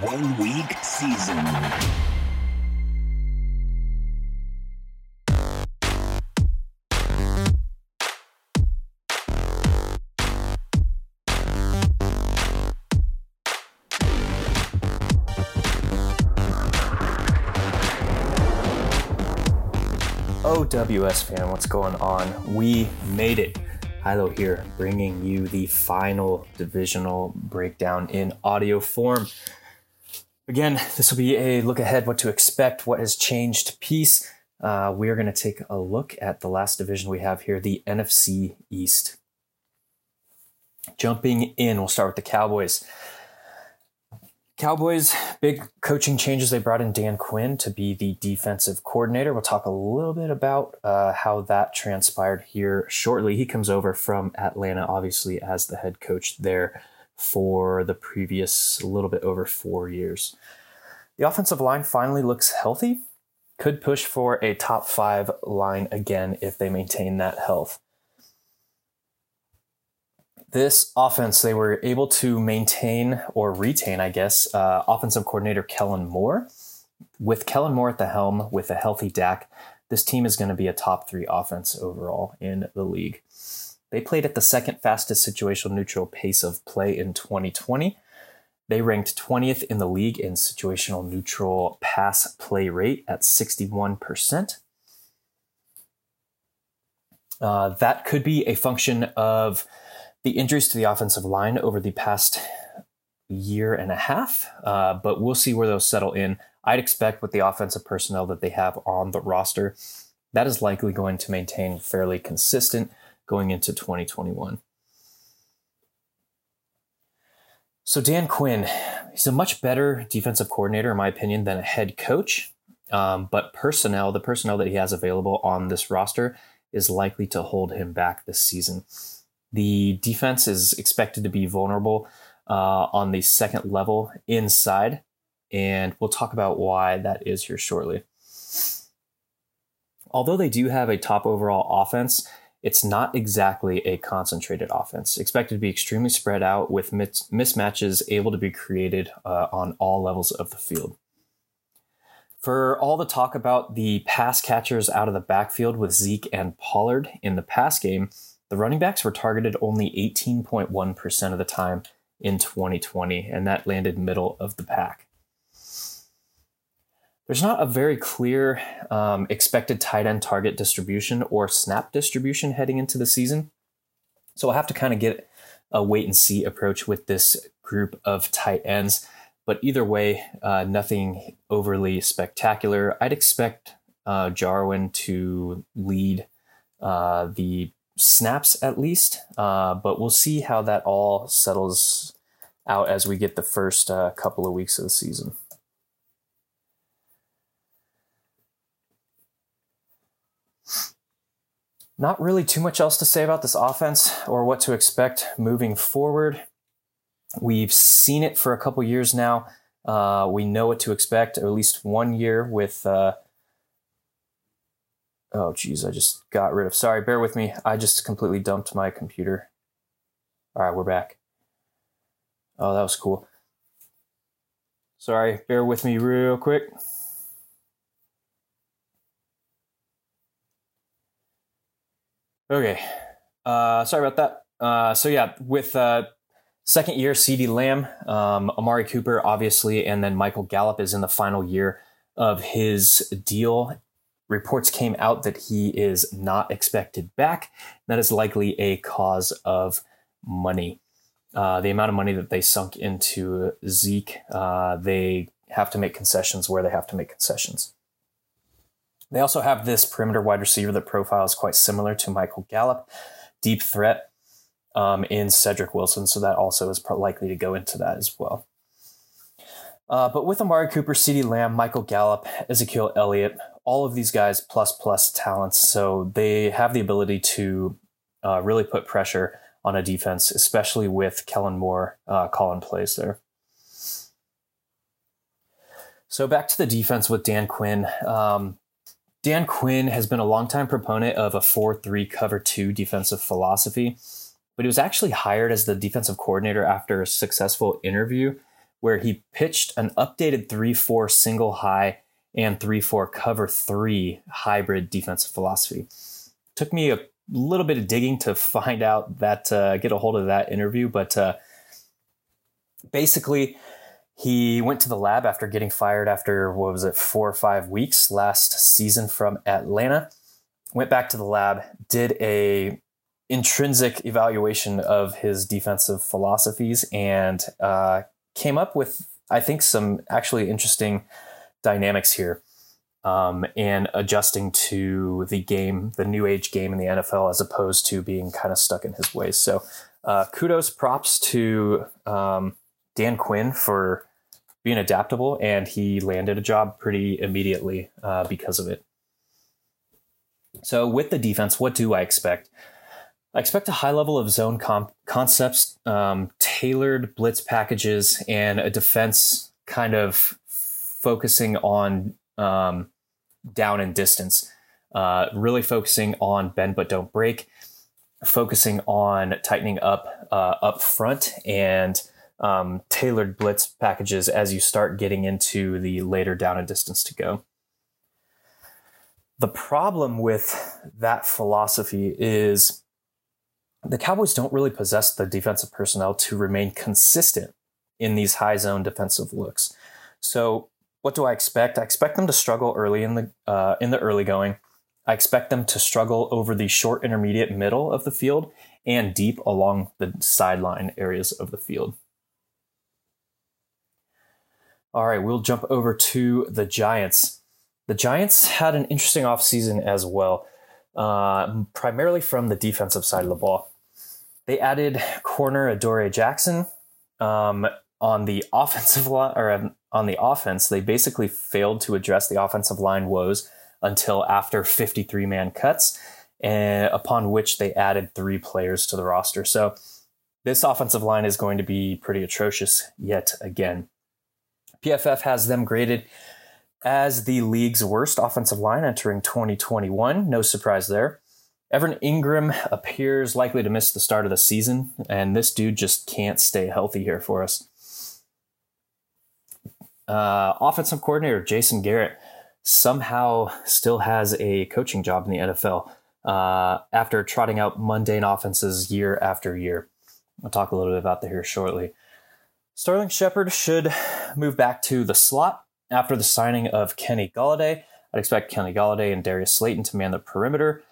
one week season. OWS fan, what's going on? We made it. Hilo here, bringing you the final divisional breakdown in audio form. Again, this will be a look ahead, what to expect, what has changed piece. Uh, we are going to take a look at the last division we have here, the NFC East. Jumping in, we'll start with the Cowboys. Cowboys, big coaching changes. They brought in Dan Quinn to be the defensive coordinator. We'll talk a little bit about uh, how that transpired here shortly. He comes over from Atlanta, obviously, as the head coach there for the previous little bit over four years. The offensive line finally looks healthy. Could push for a top five line again if they maintain that health this offense, they were able to maintain or retain, I guess, uh, offensive coordinator Kellen Moore. With Kellen Moore at the helm, with a healthy Dak, this team is going to be a top three offense overall in the league. They played at the second fastest situational neutral pace of play in 2020. They ranked 20th in the league in situational neutral pass play rate at 61%. Uh, that could be a function of the injuries to the offensive line over the past year and a half, uh, but we'll see where those settle in. I'd expect with the offensive personnel that they have on the roster, that is likely going to maintain fairly consistent going into 2021. So, Dan Quinn, he's a much better defensive coordinator, in my opinion, than a head coach. Um, but personnel, the personnel that he has available on this roster, is likely to hold him back this season. The defense is expected to be vulnerable uh, on the second level inside, and we'll talk about why that is here shortly. Although they do have a top overall offense, it's not exactly a concentrated offense. Expected to be extremely spread out with mismatches able to be created uh, on all levels of the field. For all the talk about the pass catchers out of the backfield with Zeke and Pollard in the pass game, the running backs were targeted only 18.1% of the time in 2020, and that landed middle of the pack. There's not a very clear um, expected tight end target distribution or snap distribution heading into the season. So we'll have to kind of get a wait and see approach with this group of tight ends. But either way, uh, nothing overly spectacular. I'd expect uh, Jarwin to lead uh, the snaps at least, uh, but we'll see how that all settles out as we get the first uh, couple of weeks of the season. Not really too much else to say about this offense or what to expect moving forward. We've seen it for a couple years now. Uh, we know what to expect, at least one year with uh, Oh, geez, I just got rid of. Sorry, bear with me. I just completely dumped my computer. All right, we're back. Oh, that was cool. Sorry, bear with me real quick. Okay, uh, sorry about that. Uh, so yeah, with uh, second year CeeDee Lamb, um, Amari Cooper, obviously, and then Michael Gallup is in the final year of his deal reports came out that he is not expected back. That is likely a cause of money. Uh, the amount of money that they sunk into Zeke, uh, they have to make concessions where they have to make concessions. They also have this perimeter wide receiver that profiles quite similar to Michael Gallup, deep threat um, in Cedric Wilson, so that also is likely to go into that as well. Uh, but with Amari Cooper, CeeDee Lamb, Michael Gallup, Ezekiel Elliott, all of these guys plus plus talents, so they have the ability to uh, really put pressure on a defense, especially with Kellen Moore uh, calling plays there. So back to the defense with Dan Quinn. Um, Dan Quinn has been a longtime proponent of a 4 3 cover 2 defensive philosophy, but he was actually hired as the defensive coordinator after a successful interview where he pitched an updated 3 4 single high and 3 4 cover 3 hybrid defensive philosophy. Took me a little bit of digging to find out that, uh, get a hold of that interview, but uh, basically, he went to the lab after getting fired after, what was it, four or five weeks last season from Atlanta. Went back to the lab, did a intrinsic evaluation of his defensive philosophies, and uh, came up with, I think, some actually interesting dynamics here. Um, and adjusting to the game, the new age game in the NFL, as opposed to being kind of stuck in his ways. So, uh, kudos, props to um, Dan Quinn for being adaptable, and he landed a job pretty immediately uh, because of it. So, with the defense, what do I expect? I expect a high level of zone comp- concepts, um, tailored blitz packages, and a defense kind of focusing on um, down and distance. Uh, really focusing on bend but don't break, focusing on tightening up uh, up front, and um, tailored blitz packages as you start getting into the later down and distance to go. The problem with that philosophy is the Cowboys don't really possess the defensive personnel to remain consistent in these high zone defensive looks. So, what do I expect? I expect them to struggle early in the uh, in the early going. I expect them to struggle over the short, intermediate, middle of the field and deep along the sideline areas of the field. All right, we'll jump over to the Giants. The Giants had an interesting offseason as well, uh, primarily from the defensive side of the ball. They added corner Adoree Jackson. Um, on the offensive line, or um, on the offense, they basically failed to address the offensive line woes until after 53 man cuts, and upon which they added three players to the roster. So this offensive line is going to be pretty atrocious yet again. PFF has them graded as the league's worst offensive line entering 2021. No surprise there. Evan Engram appears likely to miss the start of the season, and this dude just can't stay healthy here for us. Uh, offensive coordinator Jason Garrett somehow still has a coaching job in the NFL uh, after trotting out mundane offenses year after year. I'll talk a little bit about that here shortly. Sterling Shepard should move back to the slot after the signing of Kenny Golladay. I'd expect Kenny Golladay and Darius Slayton to man the perimeter.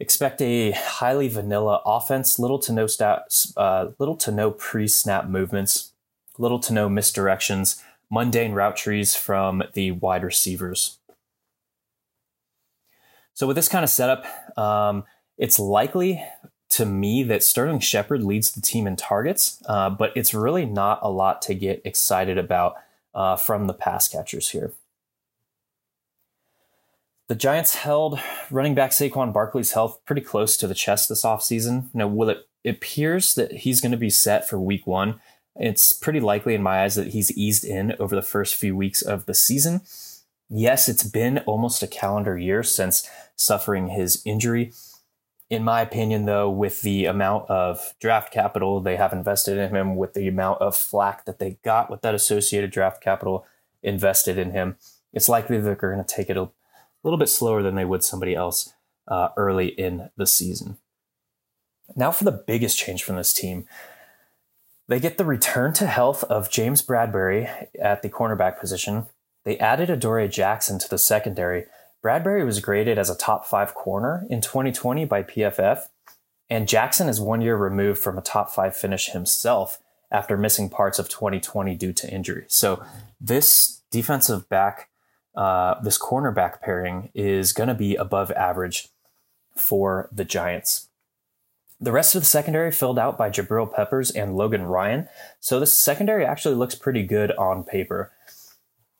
Expect a highly vanilla offense, little to no stats, uh, little to no pre-snap movements, little to no misdirections, mundane route trees from the wide receivers. So with this kind of setup, um, it's likely to me that Sterling Shepard leads the team in targets, uh, but it's really not a lot to get excited about uh, from the pass catchers here. The Giants held running back Saquon Barkley's health pretty close to the chest this offseason. Now, will it, it appears that he's going to be set for week one. It's pretty likely in my eyes that he's eased in over the first few weeks of the season. Yes, it's been almost a calendar year since suffering his injury in my opinion, though, with the amount of draft capital they have invested in him, with the amount of flack that they got with that associated draft capital invested in him, it's likely that they're going to take it a little bit slower than they would somebody else uh, early in the season. Now, for the biggest change from this team, they get the return to health of James Bradberry at the cornerback position. They added Adoree Jackson to the secondary Bradberry was graded as a top five corner in 2020 by PFF, and Jackson is one year removed from a top five finish himself after missing parts of 2020 due to injury. So this defensive back, uh, this cornerback pairing is going to be above average for the Giants. The rest of the secondary filled out by Jabril Peppers and Logan Ryan. So this secondary actually looks pretty good on paper.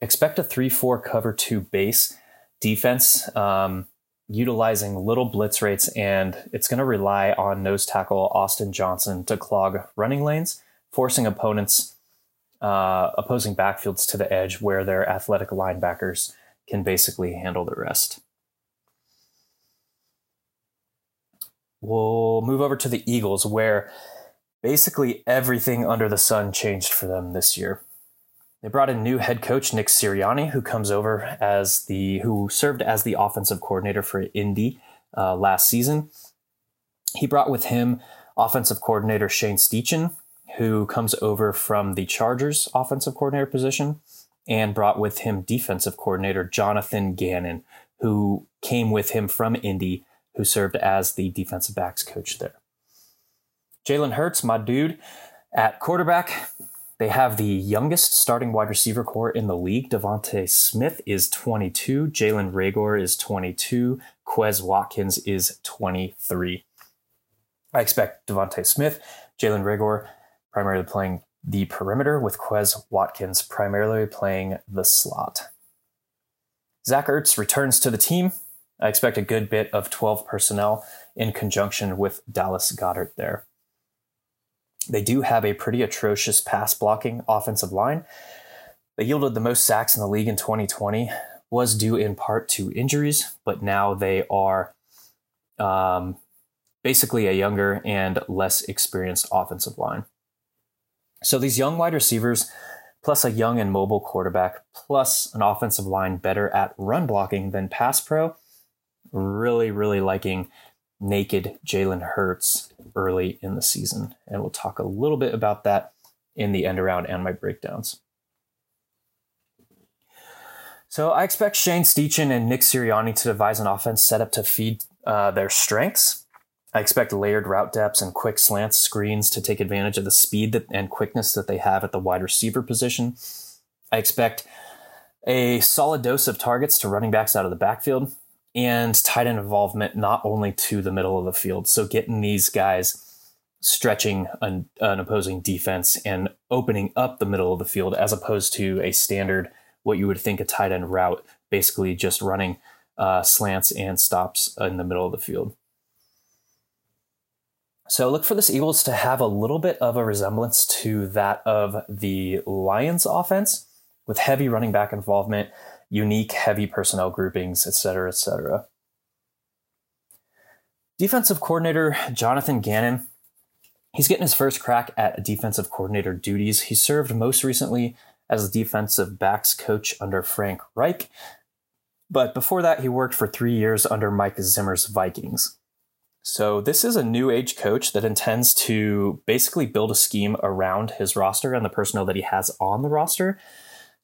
Expect a 3 4 cover 2 base defense, um, utilizing little blitz rates, and it's going to rely on nose tackle Austin Johnson to clog running lanes, forcing opponents, uh, opposing backfields to the edge where their athletic linebackers can basically handle the rest. We'll move over to the Eagles, where basically everything under the sun changed for them this year. They brought in new head coach Nick Sirianni, who comes over as the who served as the offensive coordinator for Indy uh, last season. He brought with him offensive coordinator Shane Steichen, who comes over from the Chargers offensive coordinator position, and brought with him defensive coordinator Jonathan Gannon, who came with him from Indy, who served as the defensive backs coach there. Jalen Hurts, my dude, at quarterback, they have the youngest starting wide receiver corps in the league. DeVonta Smith is 22, Jalen Reagor is 22, Quez Watkins is 23. I expect DeVonta Smith, Jalen Reagor primarily playing the perimeter, with Quez Watkins primarily playing the slot. Zach Ertz returns to the team. I expect a good bit of 12 personnel in conjunction with Dallas Goedert there. They do have a pretty atrocious pass blocking offensive line. They yielded the most sacks in the league in 2020, was due in part to injuries, but now they are um, basically a younger and less experienced offensive line. So these young wide receivers, plus a young and mobile quarterback, plus an offensive line better at run blocking than pass pro, really, really liking naked Jalen Hurts early in the season. And we'll talk a little bit about that in the end around and my breakdowns. So I expect Shane Steichen and Nick Sirianni to devise an offense set up to feed uh, their strengths. I expect layered route depths and quick slant screens to take advantage of the speed that, and quickness that they have at the wide receiver position. I expect a solid dose of targets to running backs out of the backfield and tight end involvement not only to the middle of the field. So getting these guys stretching an, an, opposing defense and opening up the middle of the field as opposed to a standard what you would think a tight end route, basically just running uh, slants and stops in the middle of the field. So look for this Eagles to have a little bit of a resemblance to that of the Lions offense with heavy running back involvement unique heavy personnel groupings, etc., cetera, et cetera. Defensive coordinator Jonathan Gannon, he's getting his first crack at defensive coordinator duties. He served most recently as defensive backs coach under Frank Reich, but before that, he worked for three years under Mike Zimmer's Vikings. So, this is a new age coach that intends to basically build a scheme around his roster and the personnel that he has on the roster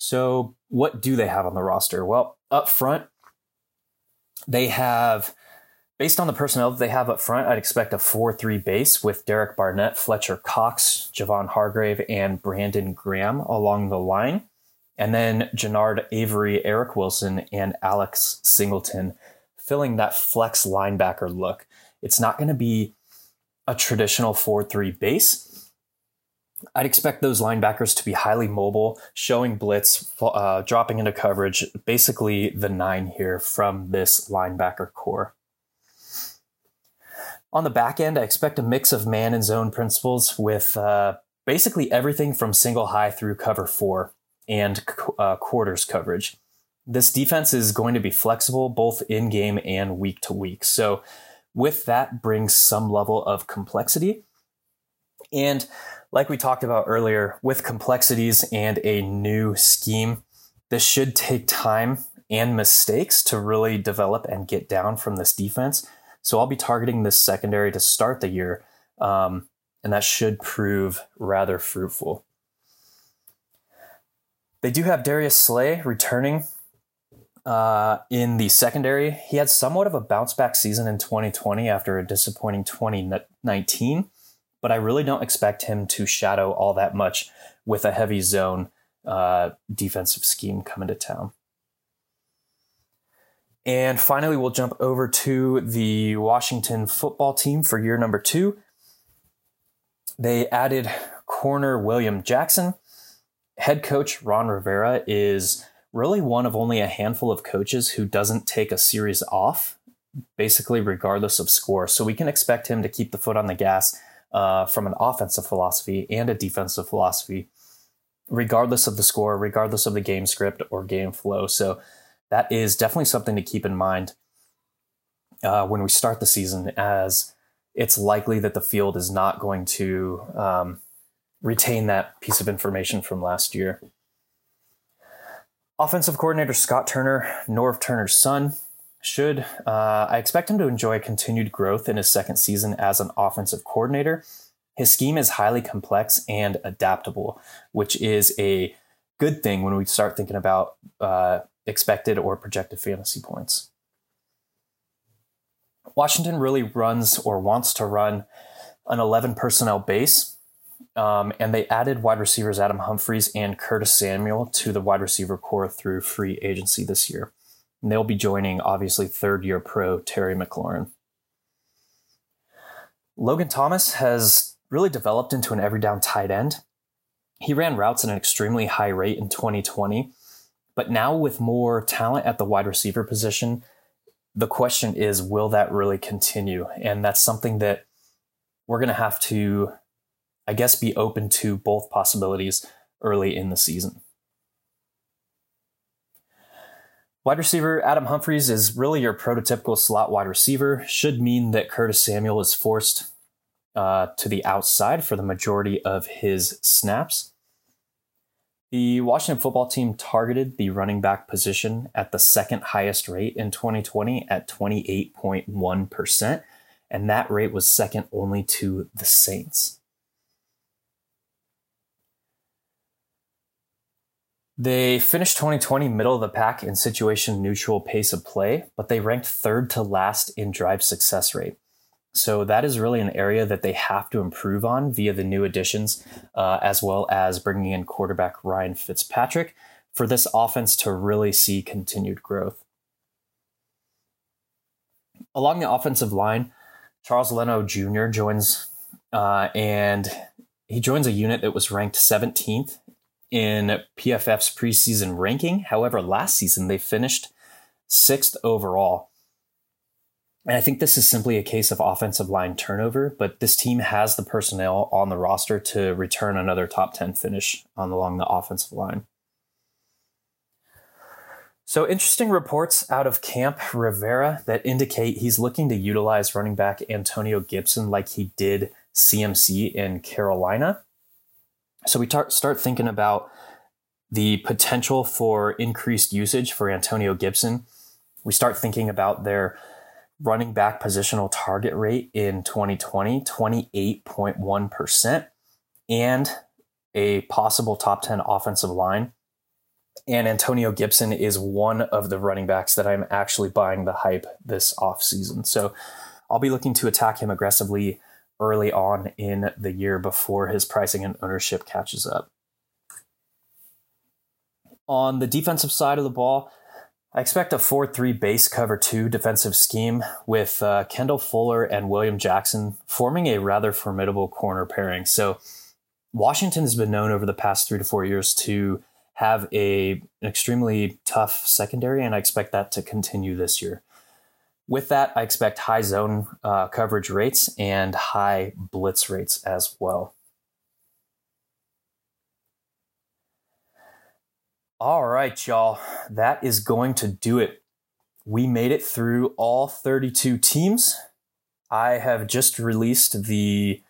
so, what do they have on the roster? Well, up front, they have, based on the personnel that they have up front, I'd expect a 4 3 base with Derek Barnett, Fletcher Cox, Javon Hargrave, and Brandon Graham along the line. And then Genard Avery, Eric Wilson, and Alex Singleton filling that flex linebacker look. It's not going to be a traditional 4 3 base I'd expect those linebackers to be highly mobile, showing blitz, uh, dropping into coverage, basically the nine here from this linebacker corps. On the back end, I expect a mix of man and zone principles with uh, basically everything from single high through cover four and uh, quarters coverage. This defense is going to be flexible both in game and week to week. So, with that brings some level of complexity. And like we talked about earlier, with complexities and a new scheme, this should take time and mistakes to really develop and get down from this defense. So I'll be targeting this secondary to start the year, um, and that should prove rather fruitful. They do have Darius Slay returning uh, in the secondary. He had somewhat of a bounce back season in 2020 after a disappointing 2019 but I really don't expect him to shadow all that much with a heavy zone uh, defensive scheme coming to town. And finally, we'll jump over to the Washington football team for year number two. They added corner William Jackson. Head coach Ron Rivera is really one of only a handful of coaches who doesn't take a series off, basically, regardless of score. So we can expect him to keep the foot on the gas uh, from an offensive philosophy and a defensive philosophy, regardless of the score, regardless of the game script or game flow. So that is definitely something to keep in mind uh, when we start the season, as it's likely that the field is not going to um, retain that piece of information from last year. Offensive coordinator Scott Turner, Norv Turner's son, should uh, I expect him to enjoy continued growth in his second season as an offensive coordinator. His scheme is highly complex and adaptable, which is a good thing when we start thinking about uh, expected or projected fantasy points. Washington really runs or wants to run an 11 personnel base, um, and they added wide receivers Adam Humphries and Curtis Samuel to the wide receiver corps through free agency this year. And they'll be joining, obviously, third year pro Terry McLaurin. Logan Thomas has really developed into an every down tight end. He ran routes at an extremely high rate in 2020, but now with more talent at the wide receiver position, the question is will that really continue? And that's something that we're going to have to, I guess, be open to both possibilities early in the season. Wide receiver Adam Humphries is really your prototypical slot wide receiver. Should mean that Curtis Samuel is forced uh, to the outside for the majority of his snaps. The Washington football team targeted the running back position at the second highest rate in 2020 at 28.1%, and that rate was second only to the Saints. They finished 2020 middle of the pack in situation neutral pace of play, but they ranked third to last in drive success rate. So that is really an area that they have to improve on via the new additions, uh, as well as bringing in quarterback Ryan Fitzpatrick for this offense to really see continued growth. Along the offensive line, Charles Leno Jr. joins, uh, and he joins a unit that was ranked 17th in PFF's preseason ranking. However, last season they finished sixth overall. And I think this is simply a case of offensive line turnover, but this team has the personnel on the roster to return another top 10 finish on along the offensive line. So, interesting reports out of Camp Rivera that indicate he's looking to utilize running back Antonio Gibson like he did CMC in Carolina. So we tar- start thinking about the potential for increased usage for Antonio Gibson. We start thinking about their running back positional target rate in 2020, 28.1%, and a possible top 10 offensive line. And Antonio Gibson is one of the running backs that I'm actually buying the hype this offseason. So I'll be looking to attack him aggressively early on in the year before his pricing and ownership catches up. On the defensive side of the ball, I expect a 4 3 base cover 2 defensive scheme with uh, Kendall Fuller and William Jackson forming a rather formidable corner pairing. So, Washington has been known over the past three to four years to have a, an extremely tough secondary, and I expect that to continue this year. With that, I expect high zone uh, coverage rates and high blitz rates as well. All right, y'all. That is going to do it. We made it through all 32 teams. I have just released the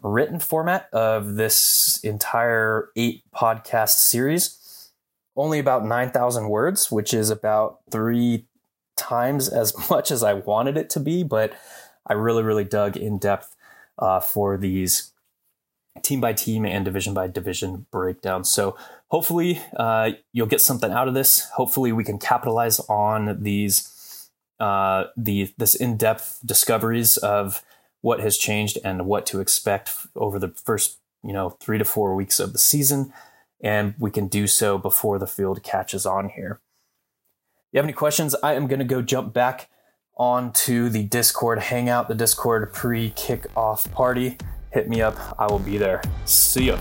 written format of this entire eight podcast series. Only about 9,000 words, which is about three times as much as I wanted it to be, but I really, really dug in depth uh, for these team by team and division by division breakdowns. So hopefully uh, you'll get something out of this. Hopefully we can capitalize on these uh, the this in depth discoveries of what has changed and what to expect over the first you know three to four weeks of the season, and we can do so before the field catches on here you have any questions, I am going to go jump back onto the Discord hangout, the Discord pre kickoff party. Hit me up. I will be there. See ya.